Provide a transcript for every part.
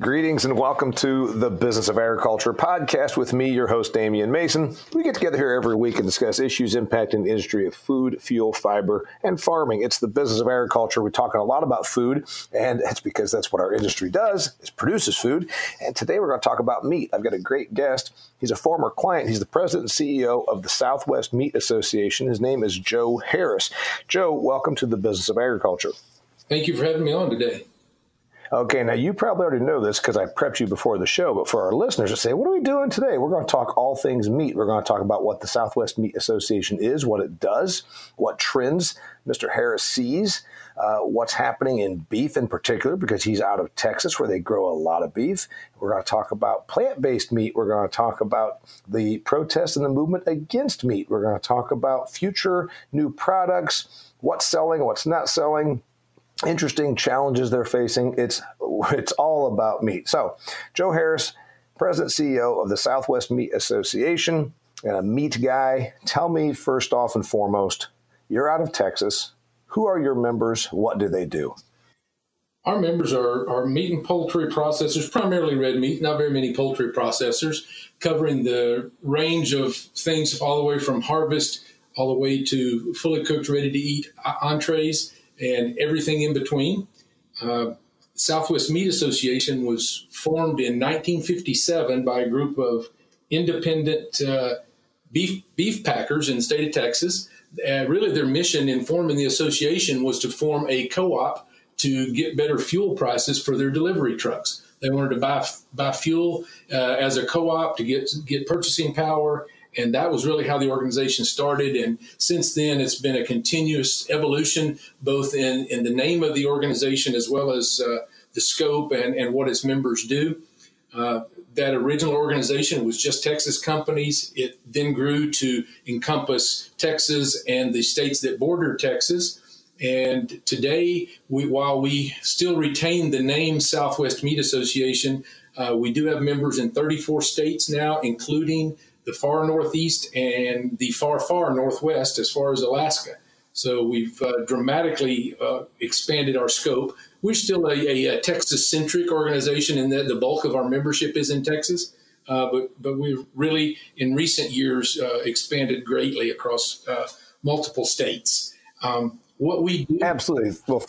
Greetings and welcome to the Business of Agriculture podcast with me, your host, Damian Mason. We get together here every week and discuss issues impacting the industry of food, fuel, fiber, and farming. It's the business of agriculture. We're talking a lot about food, and that's because that's what our industry does, is produces food. And today we're going to talk about meat. I've got a great guest. He's a former client. He's the president and CEO of the Southwest Meat Association. His name is Joe Harris. Joe, welcome to the Business of Agriculture. Thank you for having me on today. Okay, now you probably already know this because I prepped you before the show, but for our listeners to say, what are we doing today? We're going to talk all things meat. We're going to talk about what the Southwest Meat Association is, what it does, what trends Mr. Harris sees, uh, what's happening in beef in particular, because he's out of Texas where they grow a lot of beef. We're going to talk about plant based meat. We're going to talk about the protest and the movement against meat. We're going to talk about future new products, what's selling, what's not selling interesting challenges they're facing. It's it's all about meat. So, Joe Harris, President CEO of the Southwest Meat Association and a meat guy. Tell me first off and foremost, you're out of Texas. Who are your members? What do they do? Our members are, are meat and poultry processors, primarily red meat, not very many poultry processors, covering the range of things all the way from harvest all the way to fully cooked, ready to eat entrees and everything in between. Uh, Southwest Meat Association was formed in 1957 by a group of independent uh, beef beef packers in the state of Texas. Uh, really, their mission in forming the association was to form a co-op to get better fuel prices for their delivery trucks. They wanted to buy buy fuel uh, as a co-op to get get purchasing power and that was really how the organization started. And since then, it's been a continuous evolution, both in, in the name of the organization as well as uh, the scope and, and what its members do. Uh, that original organization was just Texas companies. It then grew to encompass Texas and the states that border Texas. And today, we, while we still retain the name Southwest Meat Association, uh, we do have members in 34 states now, including the far northeast and the far, far northwest as far as Alaska. So we've uh, dramatically uh, expanded our scope. We're still a, a, a Texas centric organization in that the bulk of our membership is in Texas. Uh, but but we've really in recent years uh, expanded greatly across uh, multiple states. Um, what we do absolutely well.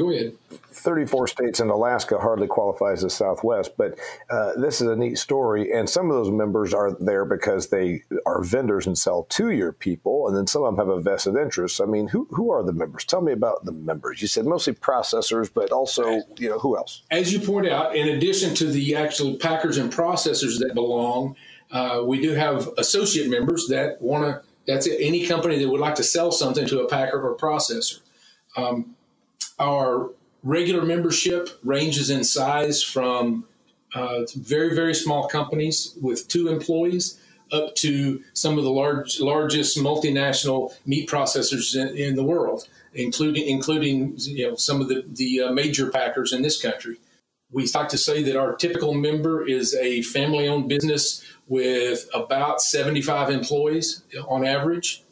Go ahead. 34 states and Alaska hardly qualifies as Southwest, but uh, this is a neat story. And some of those members are there because they are vendors and sell to your people, and then some of them have a vested interest. I mean, who, who are the members? Tell me about the members. You said mostly processors, but also, you know, who else? As you point out, in addition to the actual packers and processors that belong, uh, we do have associate members that want to, that's it, any company that would like to sell something to a packer or processor. Um, our regular membership ranges in size from uh, very, very small companies with two employees up to some of the large, largest multinational meat processors in, in the world, including including you know some of the the uh, major packers in this country. We like to say that our typical member is a family-owned business with about 75 employees on average.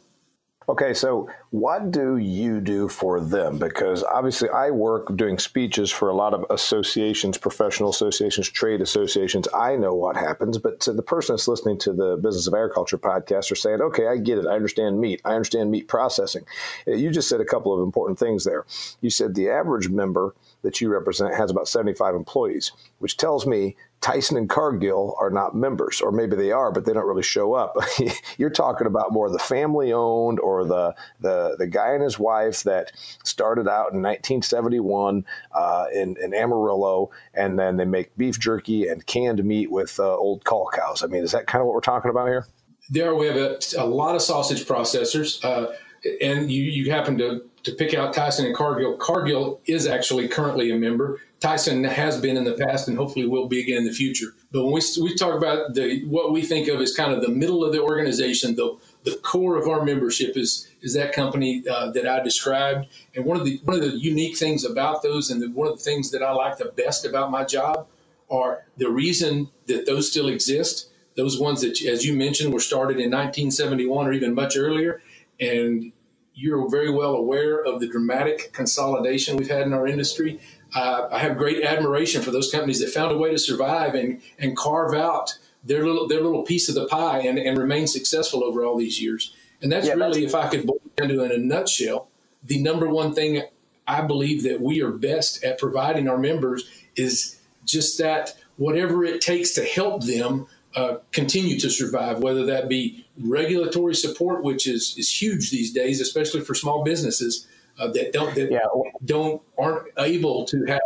Okay, so what do you do for them? Because obviously, I work doing speeches for a lot of associations, professional associations, trade associations. I know what happens, but to the person that's listening to the Business of Agriculture podcast are saying, okay, I get it. I understand meat. I understand meat processing. Uh, you just said a couple of important things there. You said the average member that you represent has about 75 employees, which tells me Tyson and Cargill are not members, or maybe they are, but they don't really show up. You're talking about more the family owned or the, the, the guy and his wife that started out in 1971 uh, in, in Amarillo, and then they make beef jerky and canned meat with uh, old cull cows. I mean, is that kind of what we're talking about here? There, we have a, a lot of sausage processors, uh, and you, you happen to, to pick out Tyson and Cargill. Cargill is actually currently a member. Tyson has been in the past and hopefully will be again in the future. But when we, we talk about the what we think of as kind of the middle of the organization, the the core of our membership is is that company uh, that I described. And one of the one of the unique things about those, and the, one of the things that I like the best about my job, are the reason that those still exist. Those ones that, as you mentioned, were started in 1971 or even much earlier, and you're very well aware of the dramatic consolidation we've had in our industry. Uh, I have great admiration for those companies that found a way to survive and, and carve out their little their little piece of the pie and, and remain successful over all these years. And that's yeah, really, that's- if I could boil it down to in a nutshell, the number one thing I believe that we are best at providing our members is just that whatever it takes to help them uh, continue to survive, whether that be regulatory support, which is, is huge these days, especially for small businesses uh, that don't that yeah. don't aren't able to have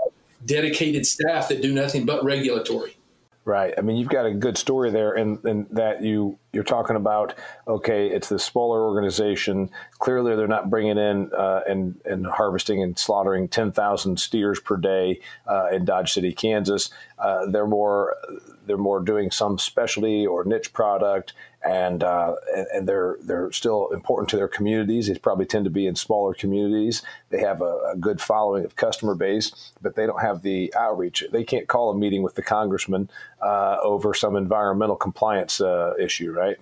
dedicated staff that do nothing but regulatory. Right. I mean, you've got a good story there, and, that you you're talking about. Okay, it's the smaller organization. Clearly, they're not bringing in uh, and and harvesting and slaughtering ten thousand steers per day uh, in Dodge City, Kansas. Uh, they're more they're more doing some specialty or niche product, and, uh, and, they're they're still important to their communities. They probably tend to be in smaller communities. They have a, a, good following of customer base, but they don't have the outreach. They can't call a meeting with the congressman uh, over some environmental compliance uh, issue, right?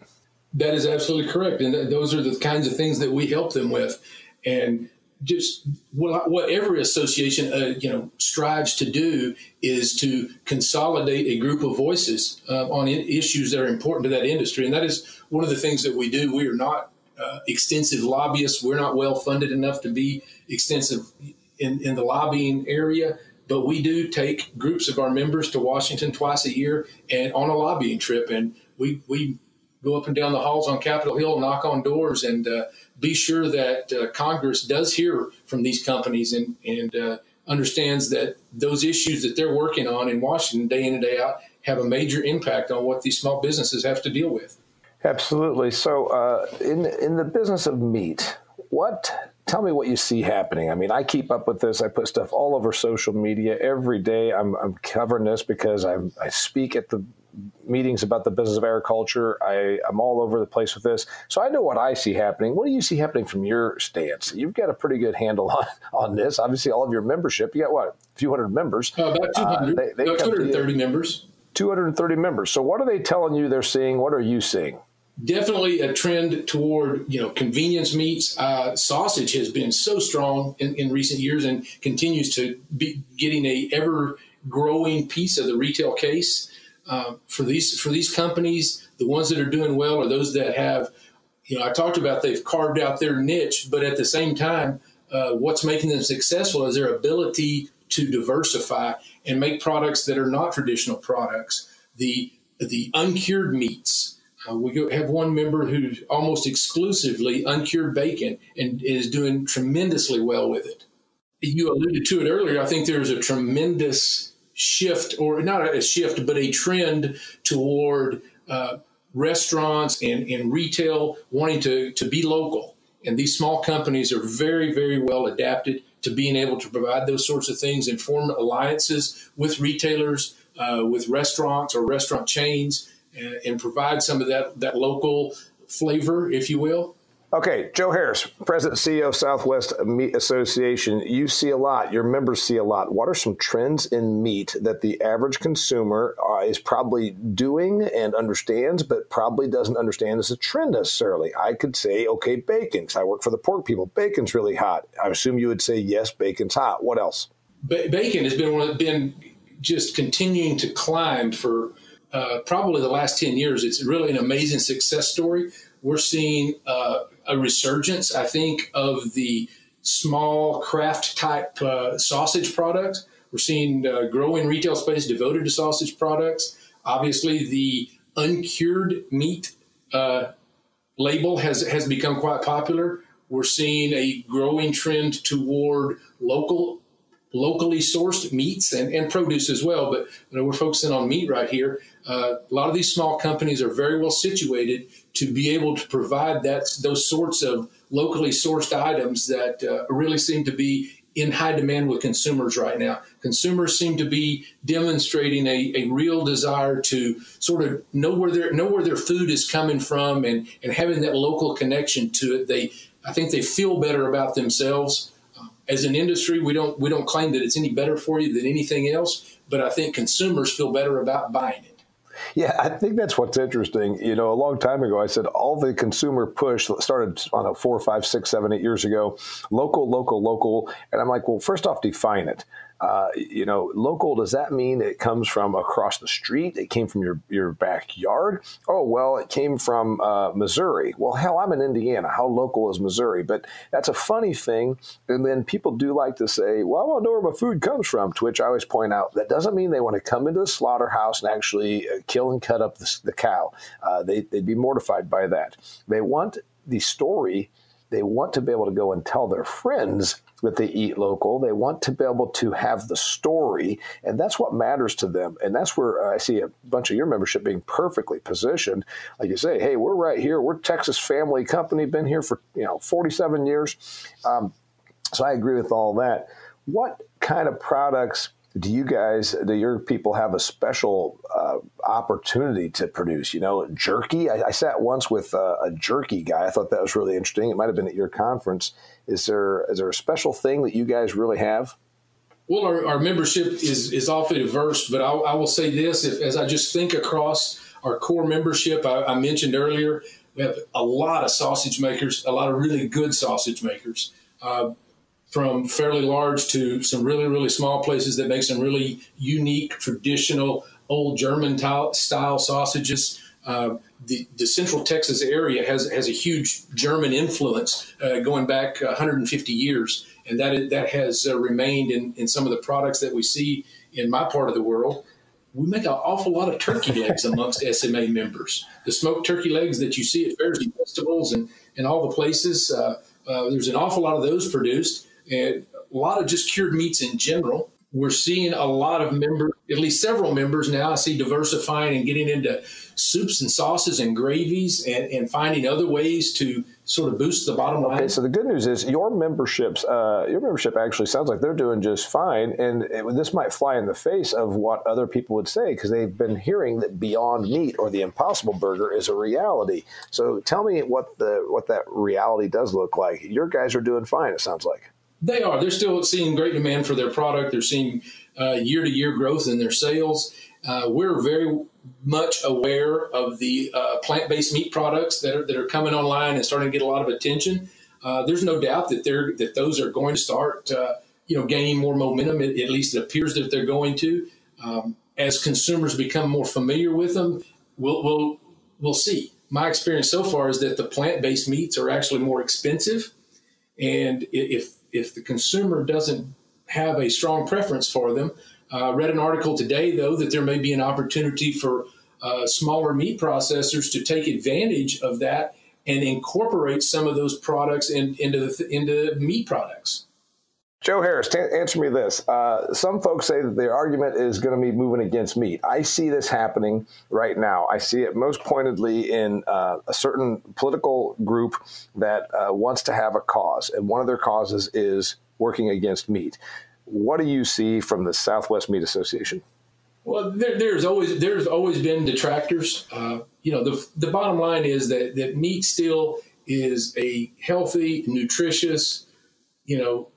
That is absolutely correct, and th- those are the kinds of things that we help them with. And just what every association uh, you know strives to do is to consolidate a group of voices uh, on issues that are important to that industry, and that is one of the things that we do. We are not uh, extensive lobbyists. We're not well funded enough to be extensive in, in the lobbying area, but we do take groups of our members to Washington twice a year and on a lobbying trip, and we we go up and down the halls on Capitol Hill, knock on doors, and uh, be sure that uh, Congress does hear from these companies and, and uh, understands that those issues that they're working on in Washington day in and day out have a major impact on what these small businesses have to deal with. Absolutely. So, uh, in in the business of meat, what tell me what you see happening. I mean, I keep up with this. I put stuff all over social media every day. I'm, I'm covering this because I'm, I speak at the meetings about the business of agriculture. I, I'm all over the place with this. So I know what I see happening. What do you see happening from your stance? You've got a pretty good handle on, on this. Obviously, all of your membership, you got what, a few hundred members? Uh, about 200. Uh, they, about 230 members. 230 members. So what are they telling you they're seeing? What are you seeing? Definitely a trend toward you know convenience meats. Uh, sausage has been so strong in, in recent years and continues to be getting a ever growing piece of the retail case. Uh, for these for these companies, the ones that are doing well are those that have, you know, I talked about they've carved out their niche, but at the same time, uh, what's making them successful is their ability to diversify and make products that are not traditional products. The the uncured meats. Uh, we have one member who's almost exclusively uncured bacon and is doing tremendously well with it. You alluded to it earlier. I think there's a tremendous shift, or not a shift, but a trend toward uh, restaurants and, and retail wanting to, to be local. And these small companies are very, very well adapted to being able to provide those sorts of things and form alliances with retailers, uh, with restaurants or restaurant chains, and, and provide some of that, that local flavor, if you will. Okay, Joe Harris, President CEO of Southwest Meat Association. You see a lot. Your members see a lot. What are some trends in meat that the average consumer uh, is probably doing and understands, but probably doesn't understand as a trend necessarily? I could say, okay, bacon. I work for the pork people. Bacon's really hot. I assume you would say yes, bacon's hot. What else? Ba- bacon has been been just continuing to climb for uh, probably the last ten years. It's really an amazing success story. We're seeing uh, a resurgence, I think, of the small craft type uh, sausage products. We're seeing uh, growing retail space devoted to sausage products. Obviously, the uncured meat uh, label has has become quite popular. We're seeing a growing trend toward local locally sourced meats and, and produce as well. But you know, we're focusing on meat right here. Uh, a lot of these small companies are very well situated to be able to provide that those sorts of locally sourced items that uh, really seem to be in high demand with consumers right now. Consumers seem to be demonstrating a, a real desire to sort of know where their know where their food is coming from and, and having that local connection to it. They I think they feel better about themselves. Uh, as an industry, we don't we don't claim that it's any better for you than anything else, but I think consumers feel better about buying it. Yeah, I think that's what's interesting. You know, a long time ago, I said all the consumer push started on a four, five, six, seven, eight years ago. Local, local, local, and I'm like, well, first off, define it. Uh, you know, local, does that mean it comes from across the street? It came from your, your backyard? Oh, well, it came from uh, Missouri. Well, hell, I'm in Indiana. How local is Missouri? But that's a funny thing. And then people do like to say, well, I want to know where my food comes from, to which I always point out that doesn't mean they want to come into the slaughterhouse and actually uh, kill and cut up the, the cow. Uh, they, they'd be mortified by that. They want the story they want to be able to go and tell their friends that they eat local. They want to be able to have the story, and that's what matters to them. And that's where I see a bunch of your membership being perfectly positioned. Like you say, hey, we're right here. We're Texas family company, been here for you know 47 years. Um, so I agree with all that. What kind of products? Do you guys, do your people have a special uh, opportunity to produce? You know, jerky. I, I sat once with uh, a jerky guy. I thought that was really interesting. It might have been at your conference. Is there is there a special thing that you guys really have? Well, our, our membership is is awfully diverse, but I, I will say this: if, as I just think across our core membership, I, I mentioned earlier, we have a lot of sausage makers, a lot of really good sausage makers. Uh, from fairly large to some really, really small places that make some really unique, traditional, old German style sausages. Uh, the, the, Central Texas area has has a huge German influence uh, going back 150 years, and that that has uh, remained in, in some of the products that we see in my part of the world. We make an awful lot of turkey legs amongst SMA members. The smoked turkey legs that you see at fairs and festivals and, and all the places, uh, uh, there's an awful lot of those produced and a lot of just cured meats in general. We're seeing a lot of members, at least several members now. I see diversifying and getting into soups and sauces and gravies and, and finding other ways to sort of boost the bottom line. Okay, so the good news is your memberships, uh, your membership actually sounds like they're doing just fine, and it, this might fly in the face of what other people would say because they've been hearing that Beyond Meat or the Impossible Burger is a reality. So tell me what the what that reality does look like. Your guys are doing fine. It sounds like. They are. They're still seeing great demand for their product. They're seeing year to year growth in their sales. Uh, we're very much aware of the uh, plant based meat products that are, that are coming online and starting to get a lot of attention. Uh, there's no doubt that they're that those are going to start, uh, you know, gaining more momentum. It, at least it appears that they're going to. Um, as consumers become more familiar with them, we'll we'll we'll see. My experience so far is that the plant based meats are actually more expensive, and if if the consumer doesn't have a strong preference for them. I uh, read an article today, though, that there may be an opportunity for uh, smaller meat processors to take advantage of that and incorporate some of those products in, into the, into meat products. Joe Harris, t- answer me this. Uh, some folks say that the argument is going to be moving against meat. I see this happening right now. I see it most pointedly in uh, a certain political group that uh, wants to have a cause, and one of their causes is working against meat. What do you see from the Southwest Meat Association? Well, there, there's always there's always been detractors. Uh, you know, the the bottom line is that that meat still is a healthy, nutritious, you know,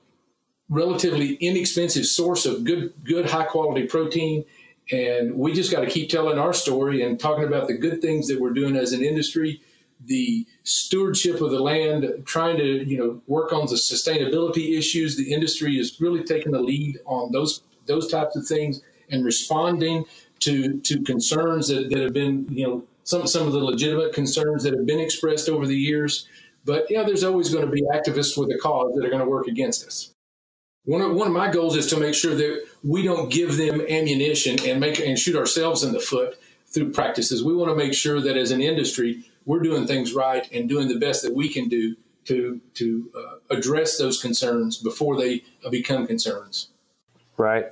relatively inexpensive source of good, good, high quality protein. And we just got to keep telling our story and talking about the good things that we're doing as an industry, the stewardship of the land, trying to you know work on the sustainability issues. The industry is really taking the lead on those those types of things and responding to to concerns that, that have been you know some some of the legitimate concerns that have been expressed over the years. But yeah, there's always going to be activists with a cause that are going to work against us. One of, one of my goals is to make sure that we don't give them ammunition and make and shoot ourselves in the foot through practices. We want to make sure that as an industry, we're doing things right and doing the best that we can do to to uh, address those concerns before they become concerns. Right.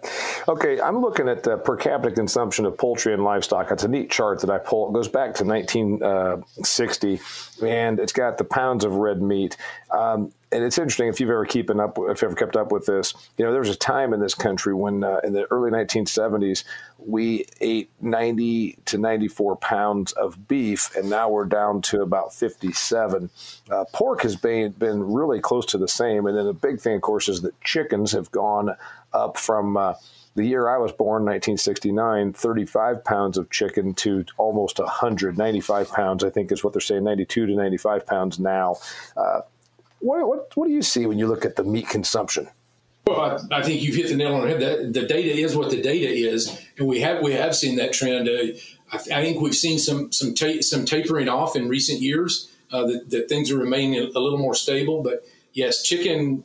Okay, I'm looking at the per capita consumption of poultry and livestock. It's a neat chart that I pull. It goes back to 1960, uh, and it's got the pounds of red meat. Um, and it's interesting if you've ever keeping up, if you've ever kept up with this. You know, there was a time in this country when, uh, in the early 1970s, we ate 90 to 94 pounds of beef, and now we're down to about 57. Uh, pork has been been really close to the same, and then the big thing, of course, is that chickens have gone up from. Uh, the year I was born, 1969, 35 pounds of chicken to almost 100, 95 pounds, I think is what they're saying, 92 to 95 pounds now. Uh, what, what, what do you see when you look at the meat consumption? Well, I, I, think you've hit the nail on the head. That the data is what the data is, and we have we have seen that trend. Uh, I, I, think we've seen some some ta- some tapering off in recent years. Uh, that, that, things are remaining a little more stable. But yes, chicken,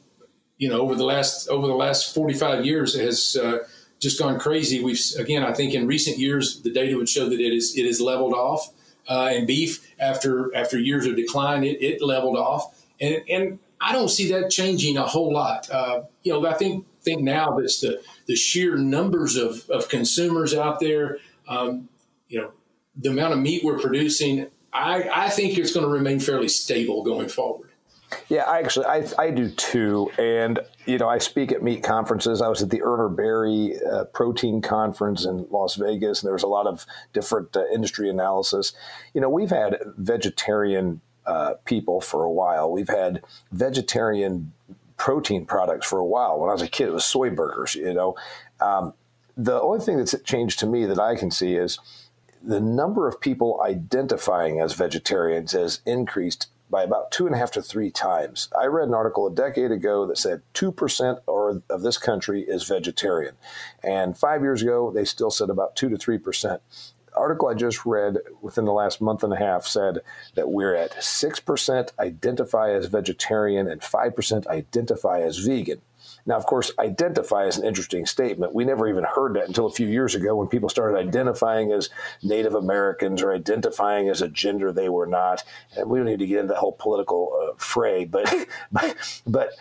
you know, over the last over the last forty five years has uh, just gone crazy. We've again, I think in recent years the data would show that it is it is leveled off. Uh, and beef, after after years of decline, it, it leveled off, and and I don't see that changing a whole lot. Uh, you know, I think think now that's the the sheer numbers of of consumers out there. Um, you know, the amount of meat we're producing. I, I think it's going to remain fairly stable going forward. Yeah, I actually I, I do too, and you know I speak at meat conferences. I was at the Urner Barry uh, Protein Conference in Las Vegas, and there was a lot of different uh, industry analysis. You know, we've had vegetarian uh, people for a while. We've had vegetarian protein products for a while. When I was a kid, it was soy burgers. You know, um, the only thing that's changed to me that I can see is the number of people identifying as vegetarians has increased by about two and a half to three times. I read an article a decade ago that said 2% or of this country is vegetarian. And five years ago, they still said about 2 to 3%. Article I just read within the last month and a half said that we're at 6% identify as vegetarian and 5% identify as vegan. Now, of course, identify is an interesting statement. We never even heard that until a few years ago when people started identifying as Native Americans or identifying as a gender they were not. And we don't need to get into the whole political uh, fray, but, but, but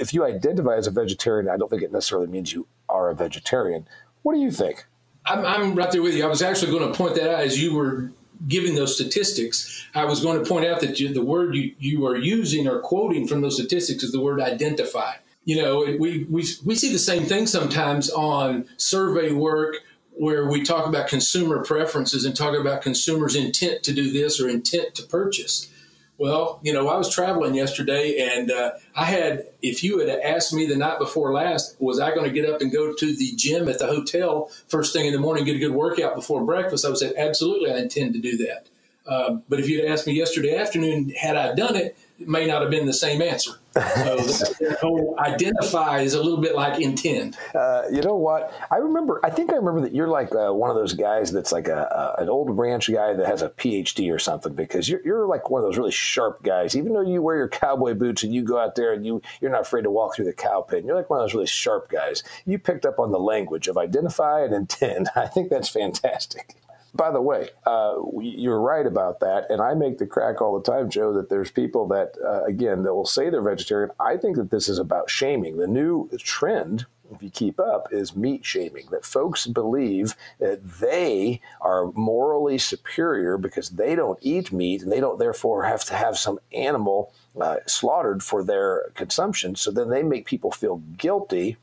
if you identify as a vegetarian, I don't think it necessarily means you are a vegetarian. What do you think? I'm, I'm right there with you. I was actually going to point that out as you were giving those statistics, I was going to point out that you, the word you, you are using or quoting from those statistics is the word identify you know, we, we, we see the same thing sometimes on survey work where we talk about consumer preferences and talk about consumers' intent to do this or intent to purchase. Well, you know, I was traveling yesterday and uh, I had, if you had asked me the night before last, was I going to get up and go to the gym at the hotel first thing in the morning, get a good workout before breakfast? I would say, absolutely, I intend to do that. Uh, but if you'd asked me yesterday afternoon, had I done it, it may not have been the same answer. So identify is a little bit like intend. Uh, you know what? I remember. I think I remember that you're like uh, one of those guys that's like a, a, an old ranch guy that has a PhD or something because you're you're like one of those really sharp guys. Even though you wear your cowboy boots and you go out there and you you're not afraid to walk through the cow pen. You're like one of those really sharp guys. You picked up on the language of identify and intend. I think that's fantastic. By the way, uh, you're right about that, and I make the crack all the time, Joe. That there's people that, uh, again, that will say they're vegetarian. I think that this is about shaming. The new trend if you keep up, is meat shaming. That folks believe that they are morally superior because they don't eat meat and they don't therefore have to have some animal uh, slaughtered for their consumption. So then they make people feel guilty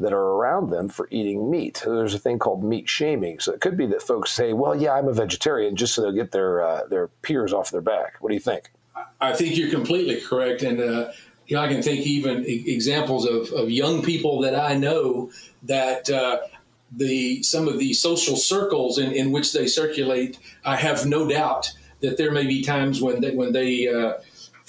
that are around them for eating meat. There's a thing called meat shaming. So it could be that folks say, "Well, yeah, I'm a vegetarian," just so they'll get their uh, their peers off their back. What do you think? I think you're completely correct, and uh, I can think even examples of, of young people that I know that. Uh, the some of the social circles in, in which they circulate, I have no doubt that there may be times when they when they uh,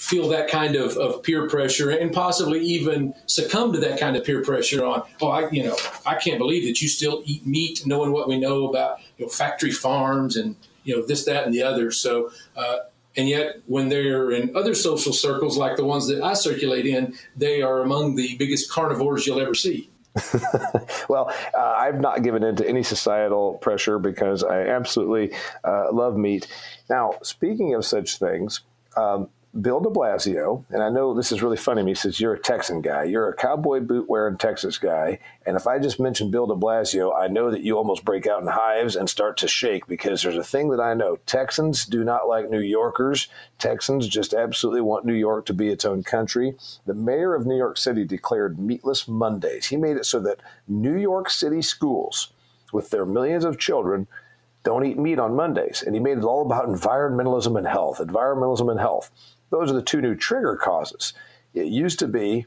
feel that kind of, of peer pressure and possibly even succumb to that kind of peer pressure on, oh, I, you know, I can't believe that you still eat meat, knowing what we know about, you know, factory farms and, you know, this, that, and the other. So, uh, and yet, when they're in other social circles like the ones that I circulate in, they are among the biggest carnivores you'll ever see. well, uh, I've not given in to any societal pressure because I absolutely uh, love meat. Now, speaking of such things, um, Bill de Blasio, and I know this is really funny. He says, You're a Texan guy. You're a cowboy boot wearing Texas guy. And if I just mention Bill de Blasio, I know that you almost break out in hives and start to shake because there's a thing that I know Texans do not like New Yorkers. Texans just absolutely want New York to be its own country. The mayor of New York City declared meatless Mondays. He made it so that New York City schools, with their millions of children, don't eat meat on Mondays. And he made it all about environmentalism and health. Environmentalism and health. Those are the two new trigger causes. It used to be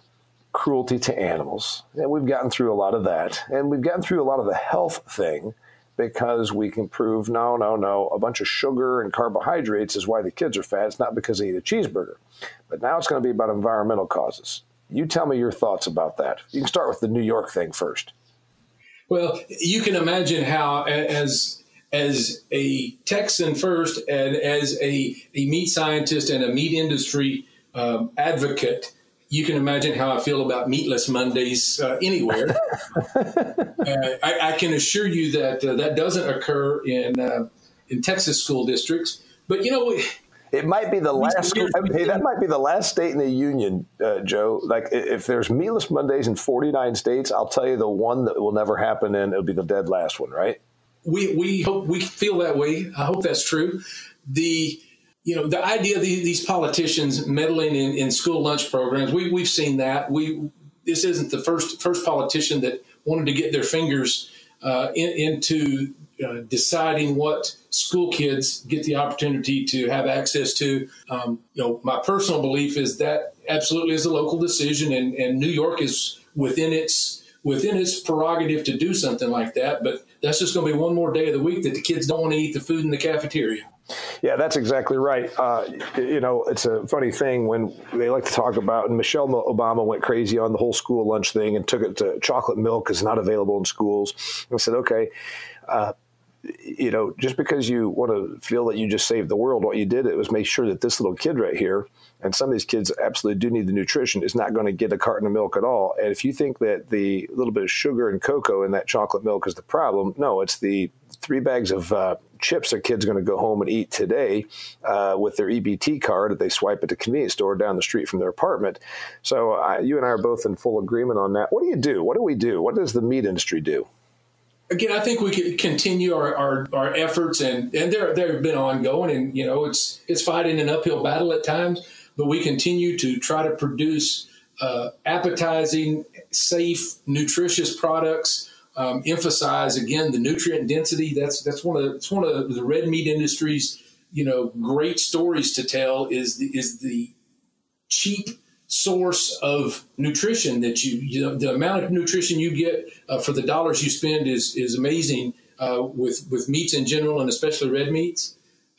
cruelty to animals, and we've gotten through a lot of that. And we've gotten through a lot of the health thing because we can prove no, no, no, a bunch of sugar and carbohydrates is why the kids are fat. It's not because they eat a cheeseburger. But now it's going to be about environmental causes. You tell me your thoughts about that. You can start with the New York thing first. Well, you can imagine how, as as a Texan first, and as a, a meat scientist and a meat industry um, advocate, you can imagine how I feel about meatless Mondays uh, anywhere. uh, I, I, can assure you that uh, that doesn't occur in uh, in Texas school districts. But you know, it might be the last. Hey, that might be the last state in the union, uh, Joe. Like if there's meatless Mondays in 49 states, I'll tell you the one that will never happen, and it'll be the dead last one, right? We we hope we feel that way. I hope that's true. The you know the idea of these politicians meddling in, in school lunch programs. We we've seen that. We this isn't the first first politician that wanted to get their fingers uh, in, into uh, deciding what school kids get the opportunity to have access to. Um, you know, my personal belief is that absolutely is a local decision, and, and New York is within its within its prerogative to do something like that. But that's just going to be one more day of the week that the kids don't want to eat the food in the cafeteria. Yeah, that's exactly right. Uh, you know, it's a funny thing when they like to talk about, and Michelle Obama went crazy on the whole school lunch thing and took it to chocolate milk is not available in schools. I said, okay, uh, you know, just because you want to feel that you just saved the world, what you did it was make sure that this little kid right here, and some of these kids absolutely do need the nutrition, is not going to get a carton of milk at all. And if you think that the little bit of sugar and cocoa in that chocolate milk is the problem, no, it's the three bags of uh, chips a kid's going to go home and eat today uh, with their EBT card that they swipe at the convenience store down the street from their apartment. So uh, you and I are both in full agreement on that. What do you do? What do we do? What does the meat industry do? Again, I think we could continue our, our, our, efforts, and and they're they've been ongoing, and you know it's it's fighting an uphill battle at times, but we continue to try to produce uh, appetizing, safe, nutritious products. Um, emphasize again the nutrient density. That's that's one of the, it's one of the red meat industry's you know great stories to tell. Is the, is the cheap source of nutrition that you, you know, the amount of nutrition you get uh, for the dollars you spend is is amazing uh, with with meats in general and especially red meats.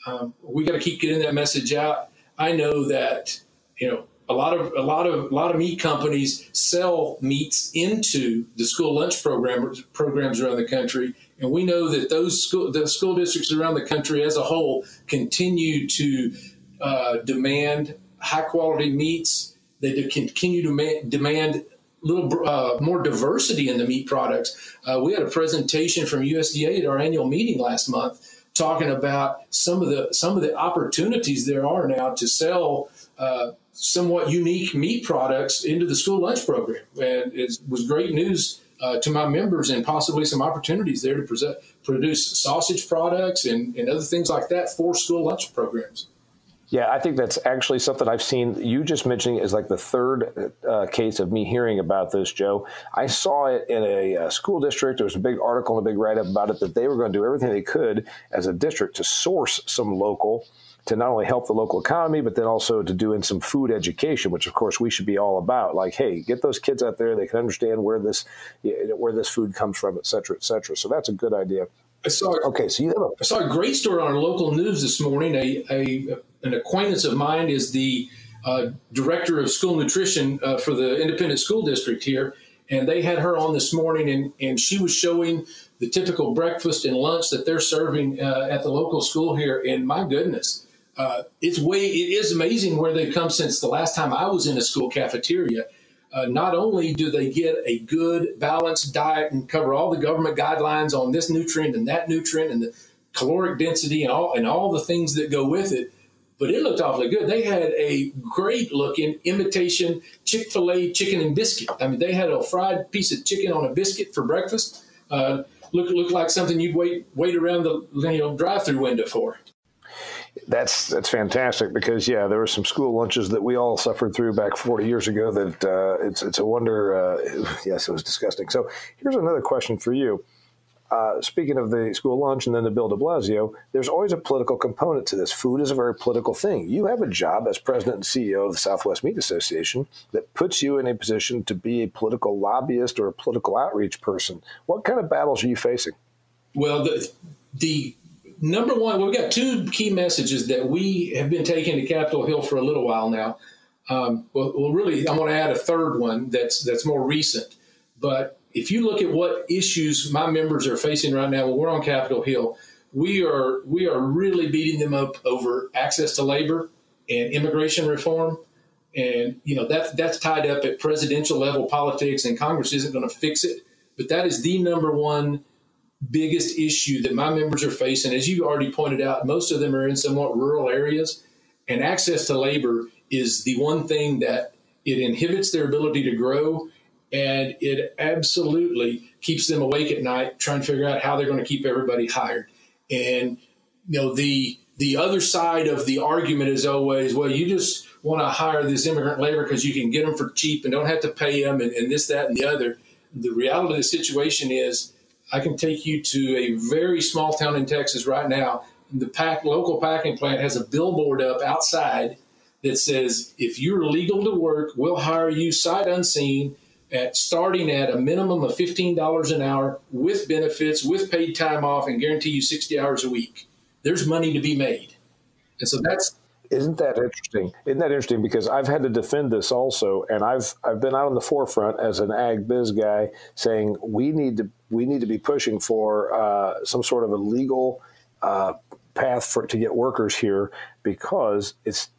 Um, we got to keep getting that message out. I know that you know a lot of a lot of a lot of meat companies sell meats into the school lunch program programs around the country, and we know that those school the school districts around the country as a whole continue to uh, demand high quality meats they continue to demand little uh, more diversity in the meat products. Uh, we had a presentation from USDA at our annual meeting last month talking about some of the some of the opportunities there are now to sell uh, somewhat unique meat products into the school lunch program, and it was great news. Uh, to my members, and possibly some opportunities there to present, produce sausage products and, and other things like that for school lunch programs. Yeah, I think that's actually something I've seen. You just mentioning is like the third uh, case of me hearing about this, Joe. I saw it in a, uh, school district. There was a big article and a big write up about it that they were going to do everything they could as a district to source some local to not only help the local economy, but then also to do in some food education, which of course we should be all about. Like, hey, get those kids out there; they can understand where this where this food comes from, et cetera, et cetera. So that's a good idea. I saw. Okay, so you have a, I saw a great story on our local news this morning. A, a an acquaintance of mine is the uh, director of school nutrition uh, for the independent school district here, and they had her on this morning, and and she was showing the typical breakfast and lunch that they're serving uh, at the local school here. And my goodness, uh, it's way it is amazing where they've come since the last time I was in a school cafeteria uh, not only do they get a good balanced diet and cover all the government guidelines on this nutrient and that nutrient and the caloric density and all and all the things that go with it, but it looked awfully good. They had a great looking imitation Chick fil A chicken and biscuit. I mean, they had a fried piece of chicken on a biscuit for breakfast. Uh, looked looked like something you'd wait wait around the you know drive through window for. That's that's fantastic because yeah, there were some school lunches that we all suffered through back 40 years ago. That uh, it's it's a wonder. Uh, yes, it was disgusting. So here's another question for you. Uh, speaking of the school lunch and then the Bill de Blasio, there's always a political component to this. Food is a very political thing. You have a job as president and CEO of the Southwest Meat Association that puts you in a position to be a political lobbyist or a political outreach person. What kind of battles are you facing? Well, the, the number one, we've got two key messages that we have been taking to Capitol Hill for a little while now. Um, well, well, really, I'm going to add a third one that's that's more recent. But if you look at what issues my members are facing right now, well, we're on Capitol Hill. We are we are really beating them up over access to labor and immigration reform, and you know that that's tied up at presidential level politics, and Congress isn't going to fix it. But that is the number one biggest issue that my members are facing. As you already pointed out, most of them are in somewhat rural areas, and access to labor is the one thing that it inhibits their ability to grow and it absolutely keeps them awake at night trying to figure out how they're going to keep everybody hired and you know the the other side of the argument is always well you just want to hire this immigrant labor because you can get them for cheap and don't have to pay them and, and this that and the other the reality of the situation is i can take you to a very small town in texas right now the pack local packing plant has a billboard up outside that says if you're legal to work, we'll hire you sight unseen at starting at a minimum of $15 an hour with benefits, with paid time off, and guarantee you 60 hours a week. There's money to be made. And so that's isn't that interesting? Isn't that interesting? Because I've had to defend this also, and I've I've been out on the forefront as an ag biz guy, saying we need to we need to be pushing for uh, some sort of a legal uh, path for to get workers here because it's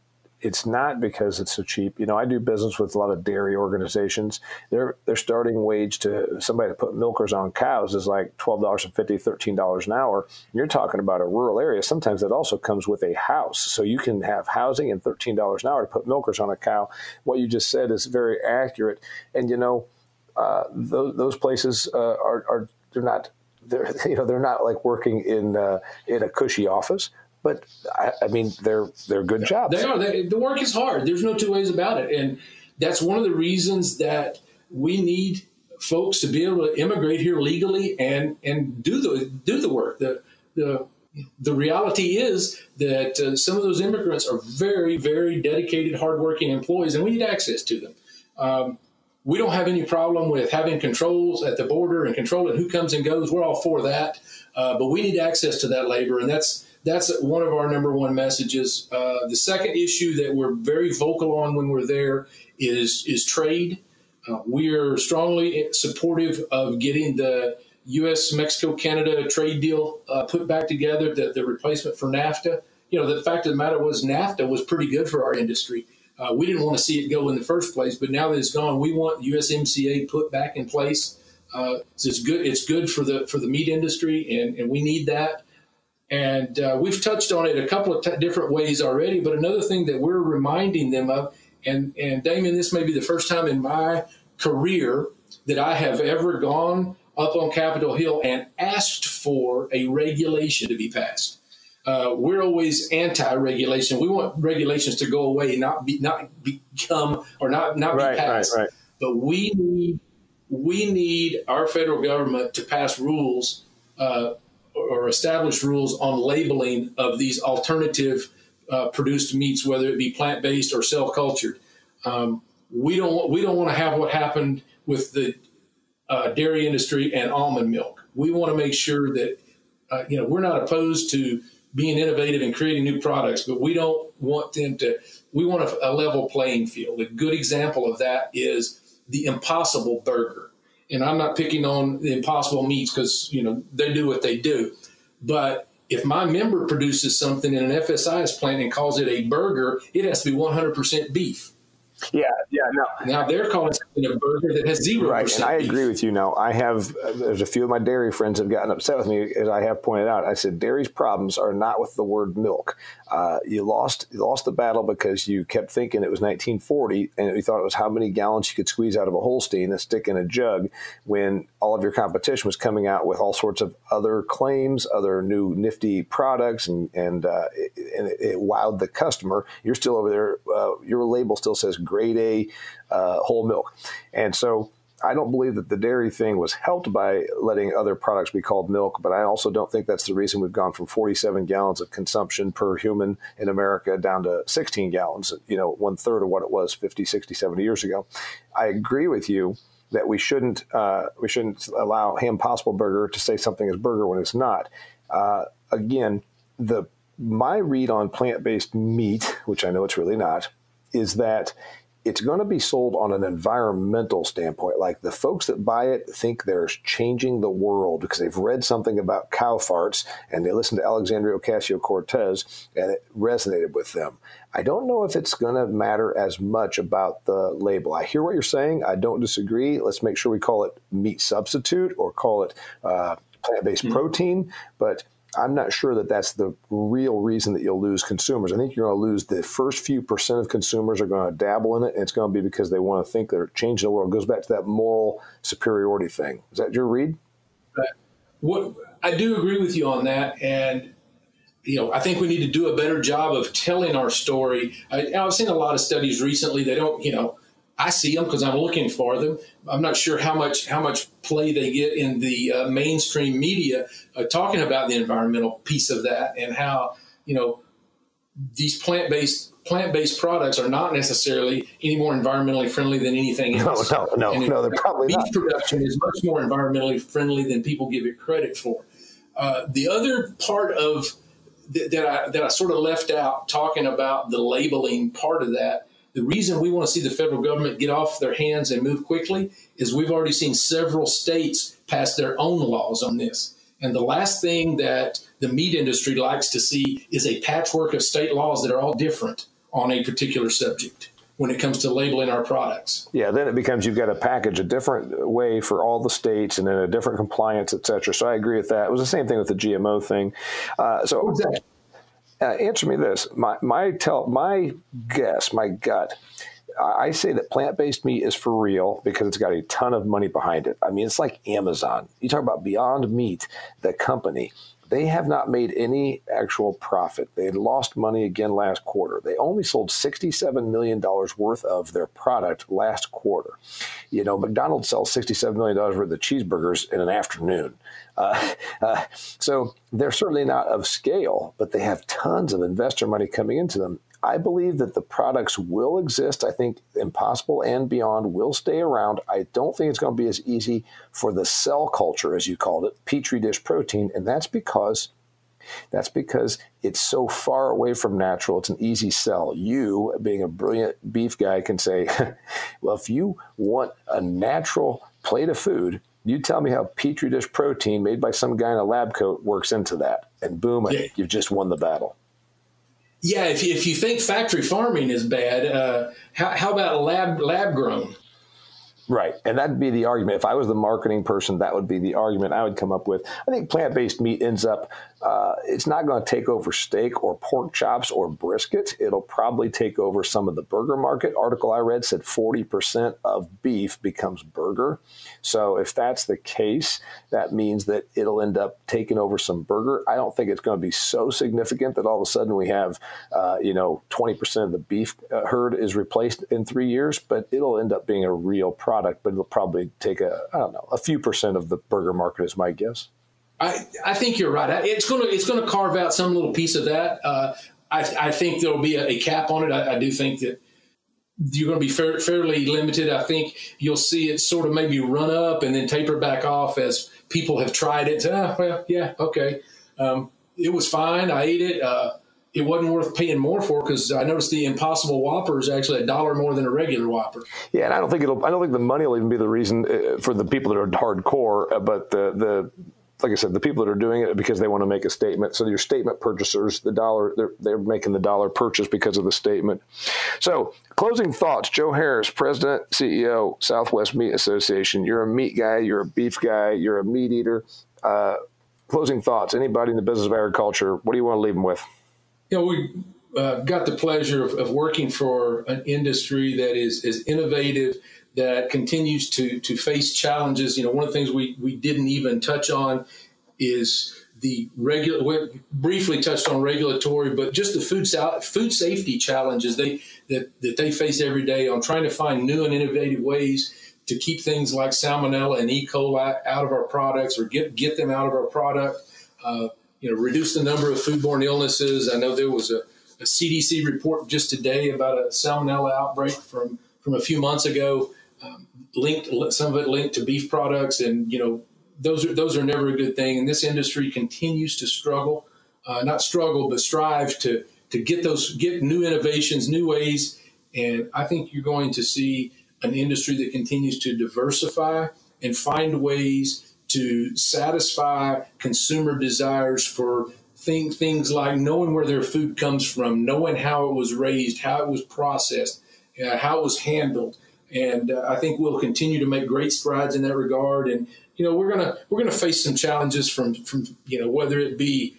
it's not because it's so cheap. You know, I do business with a lot of dairy organizations. Their their starting wage to somebody to put milkers on cows is like twelve dollars and fifty, thirteen dollars an hour. You're talking about a rural area. Sometimes that also comes with a house, so you can have housing and thirteen dollars an hour to put milkers on a cow. What you just said is very accurate, and you know, uh, those, those places uh, are, are they're not they're you know they're not like working in uh, in a cushy office but I, I mean, they're they're good jobs. They are. They, the work is hard. There's no two ways about it, and that's one of the reasons that we need folks to be able to immigrate here legally and and do the do the work. The the the reality is that uh, some of those immigrants are very, very dedicated, hardworking employees, and we need access to them. Um, we don't have any problem with having controls at the border and controlling who comes and goes. We're all for that, uh, but we need access to that labor, and that's that's one of our number one messages. Uh, the second issue that we're very vocal on when we're there is is trade. Uh, we are strongly supportive of getting the U.S. Mexico Canada trade deal uh, put back together, the, the replacement for NAFTA. You know, the fact of the matter was NAFTA was pretty good for our industry. Uh, we didn't want to see it go in the first place, but now that it's gone, we want USMCA put back in place. Uh, it's good. It's good for the for the meat industry, and, and we need that. And uh, we've touched on it a couple of t- different ways already. But another thing that we're reminding them of, and, and Damian, this may be the first time in my career that I have ever gone up on Capitol Hill and asked for a regulation to be passed. Uh, we're always anti-regulation. We want regulations to go away, not be, not become or not not right, be passed. Right, right. But we need we need our federal government to pass rules uh, or established rules on labeling of these alternative uh, produced meats, whether it be plant based or cell cultured. Um, we don't we don't want to have what happened with the uh, dairy industry and almond milk. We want to make sure that uh, you know we're not opposed to being innovative and creating new products, but we don't want them to. We want a, a level playing field. A good example of that is the Impossible Burger and I'm not picking on the Impossible Meats because you know they do what they do, but if my member produces something in an FSIS plant and calls it a burger, it has to be 100% beef. Yeah, yeah, no. Now they're calling something a burger that has zero. Right, and I beef. agree with you. Now I have. There's a few of my dairy friends have gotten upset with me, as I have pointed out. I said dairy's problems are not with the word milk. Uh, you lost you lost the battle because you kept thinking it was 1940, and you thought it was how many gallons you could squeeze out of a Holstein and stick in a jug. When all of your competition was coming out with all sorts of other claims, other new nifty products, and and, uh, it, and it, it, wowed the customer. You're still over there. Uh, your label still says grade A uh, whole milk. And so I don't believe that the dairy thing was helped by letting other products be called milk, but I also don't think that's the reason we've gone from 47 gallons of consumption per human in America down to 16 gallons, you know, one third of what it was 50, 60, 70 years ago. I agree with you that we shouldn't uh, we shouldn't allow Impossible Burger to say something is burger when it's not. Uh, again, the my read on plant based meat, which I know it's really not, is that it's going to be sold on an environmental standpoint. Like the folks that buy it think they're changing the world because they've read something about cow farts and they listened to Alexandria Ocasio Cortez and it resonated with them. I don't know if it's going to matter as much about the label. I hear what you're saying. I don't disagree. Let's make sure we call it meat substitute or call it uh, plant based mm-hmm. protein. But I'm not sure that that's the real reason that you'll lose consumers. I think you're going to lose the first few percent of consumers are going to dabble in it, and it's going to be because they want to think they're changing the world. It goes back to that moral superiority thing. Is that your read? What I do agree with you on that, and you know, I think we need to do a better job of telling our story. I, I've seen a lot of studies recently. They don't, you know, I see them because I'm looking for them. I'm not sure how much how much play they get in the uh, mainstream media uh, talking about the environmental piece of that and how you know these plant based plant based products are not necessarily any more environmentally friendly than anything else. No, no, no, no they're probably beef not. production is much more environmentally friendly than people give it credit for. Uh, the other part of th- that I that I sort of left out talking about the labeling part of that the reason we want to see the federal government get off their hands and move quickly is we've already seen several states pass their own laws on this. And the last thing that the meat industry likes to see is a patchwork of state laws that are all different on a particular subject when it comes to labeling our products. Yeah, then it becomes you've got to package a different way for all the states and then a different compliance, et cetera. So I agree with that. It was the same thing with the GMO thing. Uh, so exactly uh, answer me this: my my tell my guess, my gut. I say that plant based meat is for real because it's got a ton of money behind it. I mean, it's like Amazon. You talk about Beyond Meat, the company they have not made any actual profit. They had lost money again last quarter. They only sold $67 million worth of their product last quarter. You know, McDonald's sells $67 million worth of cheeseburgers in an afternoon. Uh, uh, so they're certainly not of scale, but they have tons of investor money coming into them. I believe that the products will exist. I think Impossible and Beyond will stay around. I don't think it's going to be as easy for the cell culture, as you called it, petri dish protein, and that's because that's because it's so far away from natural. It's an easy sell. You, being a brilliant beef guy, can say, well, if you want a natural plate of food, you tell me how petri dish protein made by some guy in a lab coat works into that, and boom, yeah. you've just won the battle. Yeah, if you, if you think factory farming is bad, uh, how, how about lab lab grown? Right. And that'd be the argument. If I was the marketing person, that would be the argument I would come up with. I think plant based meat ends up, uh, it's not going to take over steak or pork chops or brisket. It'll probably take over some of the burger market. Article I read said 40% of beef becomes burger. So if that's the case, that means that it'll end up taking over some burger. I don't think it's going to be so significant that all of a sudden we have, uh, you know, 20% of the beef uh, herd is replaced in three years, but it'll end up being a real problem product, but it'll probably take a I don't know a few percent of the burger market is my guess. I, I think you're right. It's going to it's to carve out some little piece of that. Uh, I, I think there'll be a, a cap on it. I, I, do think that you're going to be fair, fairly limited. I think you'll see it sort of maybe run up and then taper back off as people have tried it. Ah, well, yeah, okay, um, it was fine. I ate it. Uh, it wasn't worth paying more for because I noticed the Impossible Whopper is actually a dollar more than a regular Whopper. Yeah, and I don't think it'll. I don't think the money will even be the reason uh, for the people that are hardcore, uh, but the the like I said, the people that are doing it because they want to make a statement. So your statement purchasers, the dollar, they're, they're making the dollar purchase because of the statement. So closing thoughts, Joe Harris, President, CEO, Southwest Meat Association. You're a meat guy, you're a beef guy, you're a meat eater. Uh, closing thoughts, anybody in the business of agriculture, what do you want to leave them with? You know, we uh, got the pleasure of, of, working for an industry that is, is innovative, that continues to, to face challenges. You know, one of the things we, we didn't even touch on is the regular, we briefly touched on regulatory, but just the food, food safety challenges they, that, that they face every day on trying to find new and innovative ways to keep things like salmonella and E. coli out of our products or get, get them out of our product. Uh, you know, reduce the number of foodborne illnesses. I know there was a, a CDC report just today about a salmonella outbreak from from a few months ago, um, linked some of it linked to beef products, and you know those are those are never a good thing. And this industry continues to struggle, uh, not struggle, but strive to to get those get new innovations, new ways, And I think you're going to see an industry that continues to diversify and find ways to satisfy consumer desires for thing, things like knowing where their food comes from, knowing how it was raised, how it was processed, uh, how it was handled. And uh, I think we'll continue to make great strides in that regard. And you know, we're gonna we're gonna face some challenges from from you know whether it be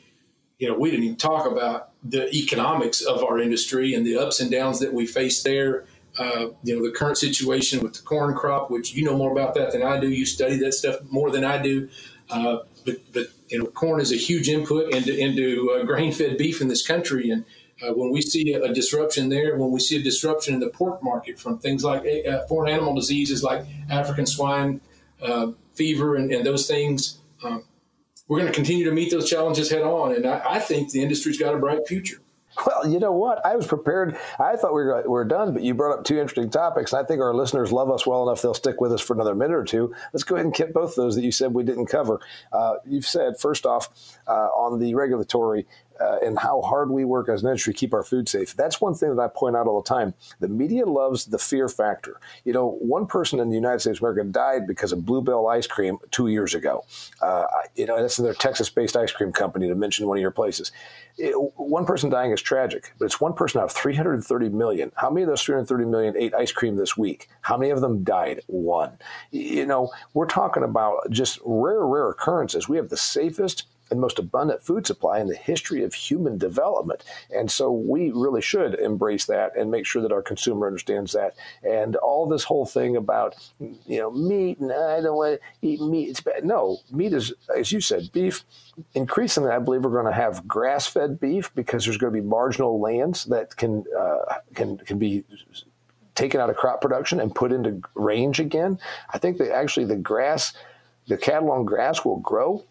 you know we didn't even talk about the economics of our industry and the ups and downs that we face there. Uh, you know, the current situation with the corn crop, which you know more about that than I do. You study that stuff more than I do. Uh, but, but you know, corn is a huge input into into uh, grain-fed beef in this country, and uh, when we see a, a, disruption there, when we see a disruption in the pork market from things like uh, foreign animal diseases like African swine uh, fever and, and, those things, um, we're going to continue to meet those challenges head on. And I, I think the industry's got a bright future. Well, you know what? I was prepared. I thought we were, we were done, but you brought up two interesting topics. And I think our listeners love us well enough, they'll stick with us for another minute or two. Let's go ahead and get both those that you said we didn't cover. Uh, you've said, first off, uh, on the regulatory, uh, and how hard we work as an industry to keep our food safe. That's one thing that I point out all the time. The media loves the fear factor. You know, one person in the United States of America died because of Bluebell ice cream two years ago. Uh, you know, that's their Texas-based ice cream company to mention one of your places. It, one person dying is tragic, but it's one person out of 330 million. How many of those 330 million ate ice cream this week? How many of them died? One. You know, we're talking about just rare, rare occurrences. We have the safest and most abundant food supply in the history of human development. And so we really should embrace that and make sure that our consumer understands that. And all this whole thing about, you know, meat and I don't want to eat meat. It's bad. No, meat is, as you said, beef. Increasingly, I believe we're going to have grass-fed beef because there's going to be marginal lands that can uh, can can be taken out of crop production and put into range again. I think that actually the grass, the cattle on grass will grow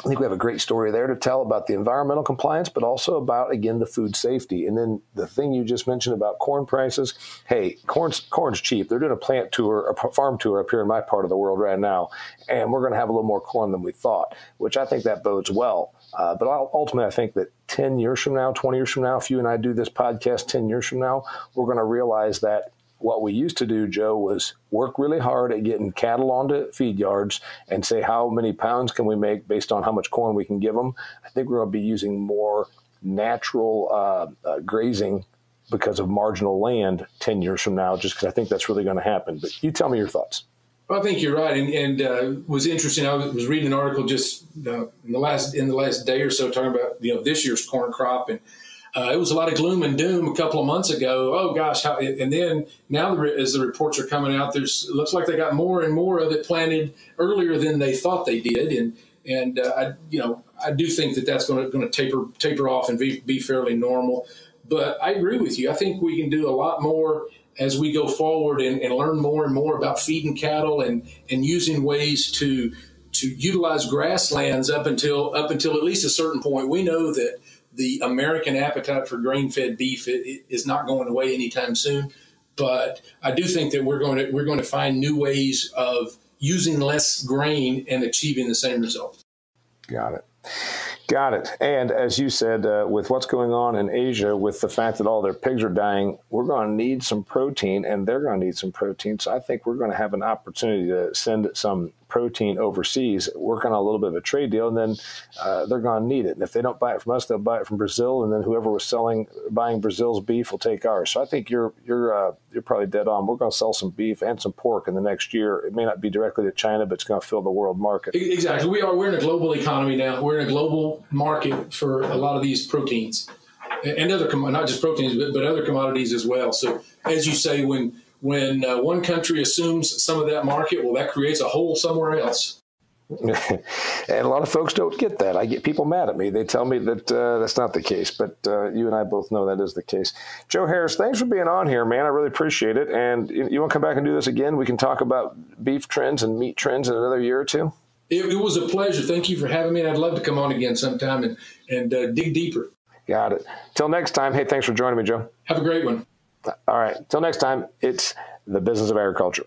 I think we have a great story there to tell about the environmental compliance, but also about again the food safety. And then the thing you just mentioned about corn prices. Hey, corn's corn's cheap. They're doing a plant tour, a farm tour up here in my part of the world right now, and we're going to have a little more corn than we thought, which I think that bodes well. Uh, but ultimately, I think that 10 years from now, 20 years from now, if you and I do this podcast 10 years from now, we're going to realize that what we used to do, Joe, was work really hard at getting cattle onto feed yards and say how many pounds can we make based on how much corn we can give them. I think we're going to be using more natural uh, uh, grazing because of marginal land 10 years from now, just because I think that's really going to happen. But you tell me your thoughts. Well, I think you're right, and, and uh, was interesting. I was reading an article just uh, in the last in the last day or so talking about you know this year's corn crop, and uh, it was a lot of gloom and doom a couple of months ago. Oh gosh, how, and then now as the reports are coming out, there's it looks like they got more and more of it planted earlier than they thought they did, and and uh, I you know I do think that that's going to going to taper taper off and be, be fairly normal. But I agree with you. I think we can do a lot more as we go forward and, and learn more and more about feeding cattle and and using ways to to utilize grasslands up until up until at least a certain point. We know that the American appetite for grain-fed beef is not going away anytime soon. But I do think that we're going to we're going to find new ways of using less grain and achieving the same result. Got it. Got it. And as you said, uh, with what's going on in Asia, with the fact that all their pigs are dying, we're going to need some protein, and they're going to need some protein. So I think we're going to have an opportunity to send some protein overseas, work on a little bit of a trade deal, and then uh, they're going to need it. And if they don't buy it from us, they'll buy it from Brazil, and then whoever was selling, buying Brazil's beef will take ours. So I think you're you're uh, you're probably dead on. We're going to sell some beef and some pork in the next year. It may not be directly to China, but it's going to fill the world market. Exactly. We are. We're in a global economy now. We're in a global market for a lot of these proteins and other not just proteins, but, but other commodities as well. So as you say, when when uh, one country assumes some of that market, well, that creates a hole somewhere else. and a lot of folks don't get that. I get people mad at me. They tell me that uh, that's not the case, but uh, you and I both know that is the case. Joe Harris, thanks for being on here, man. I really appreciate it. And you, you want to come back and do this again? We can talk about beef trends and meat trends in another year or two. It, it was a pleasure. Thank you for having me. And I'd love to come on again sometime and and uh, dig deeper. Got it. Till next time. Hey, thanks for joining me, Joe. Have a great one. All right. Till next time, it's the business of agriculture.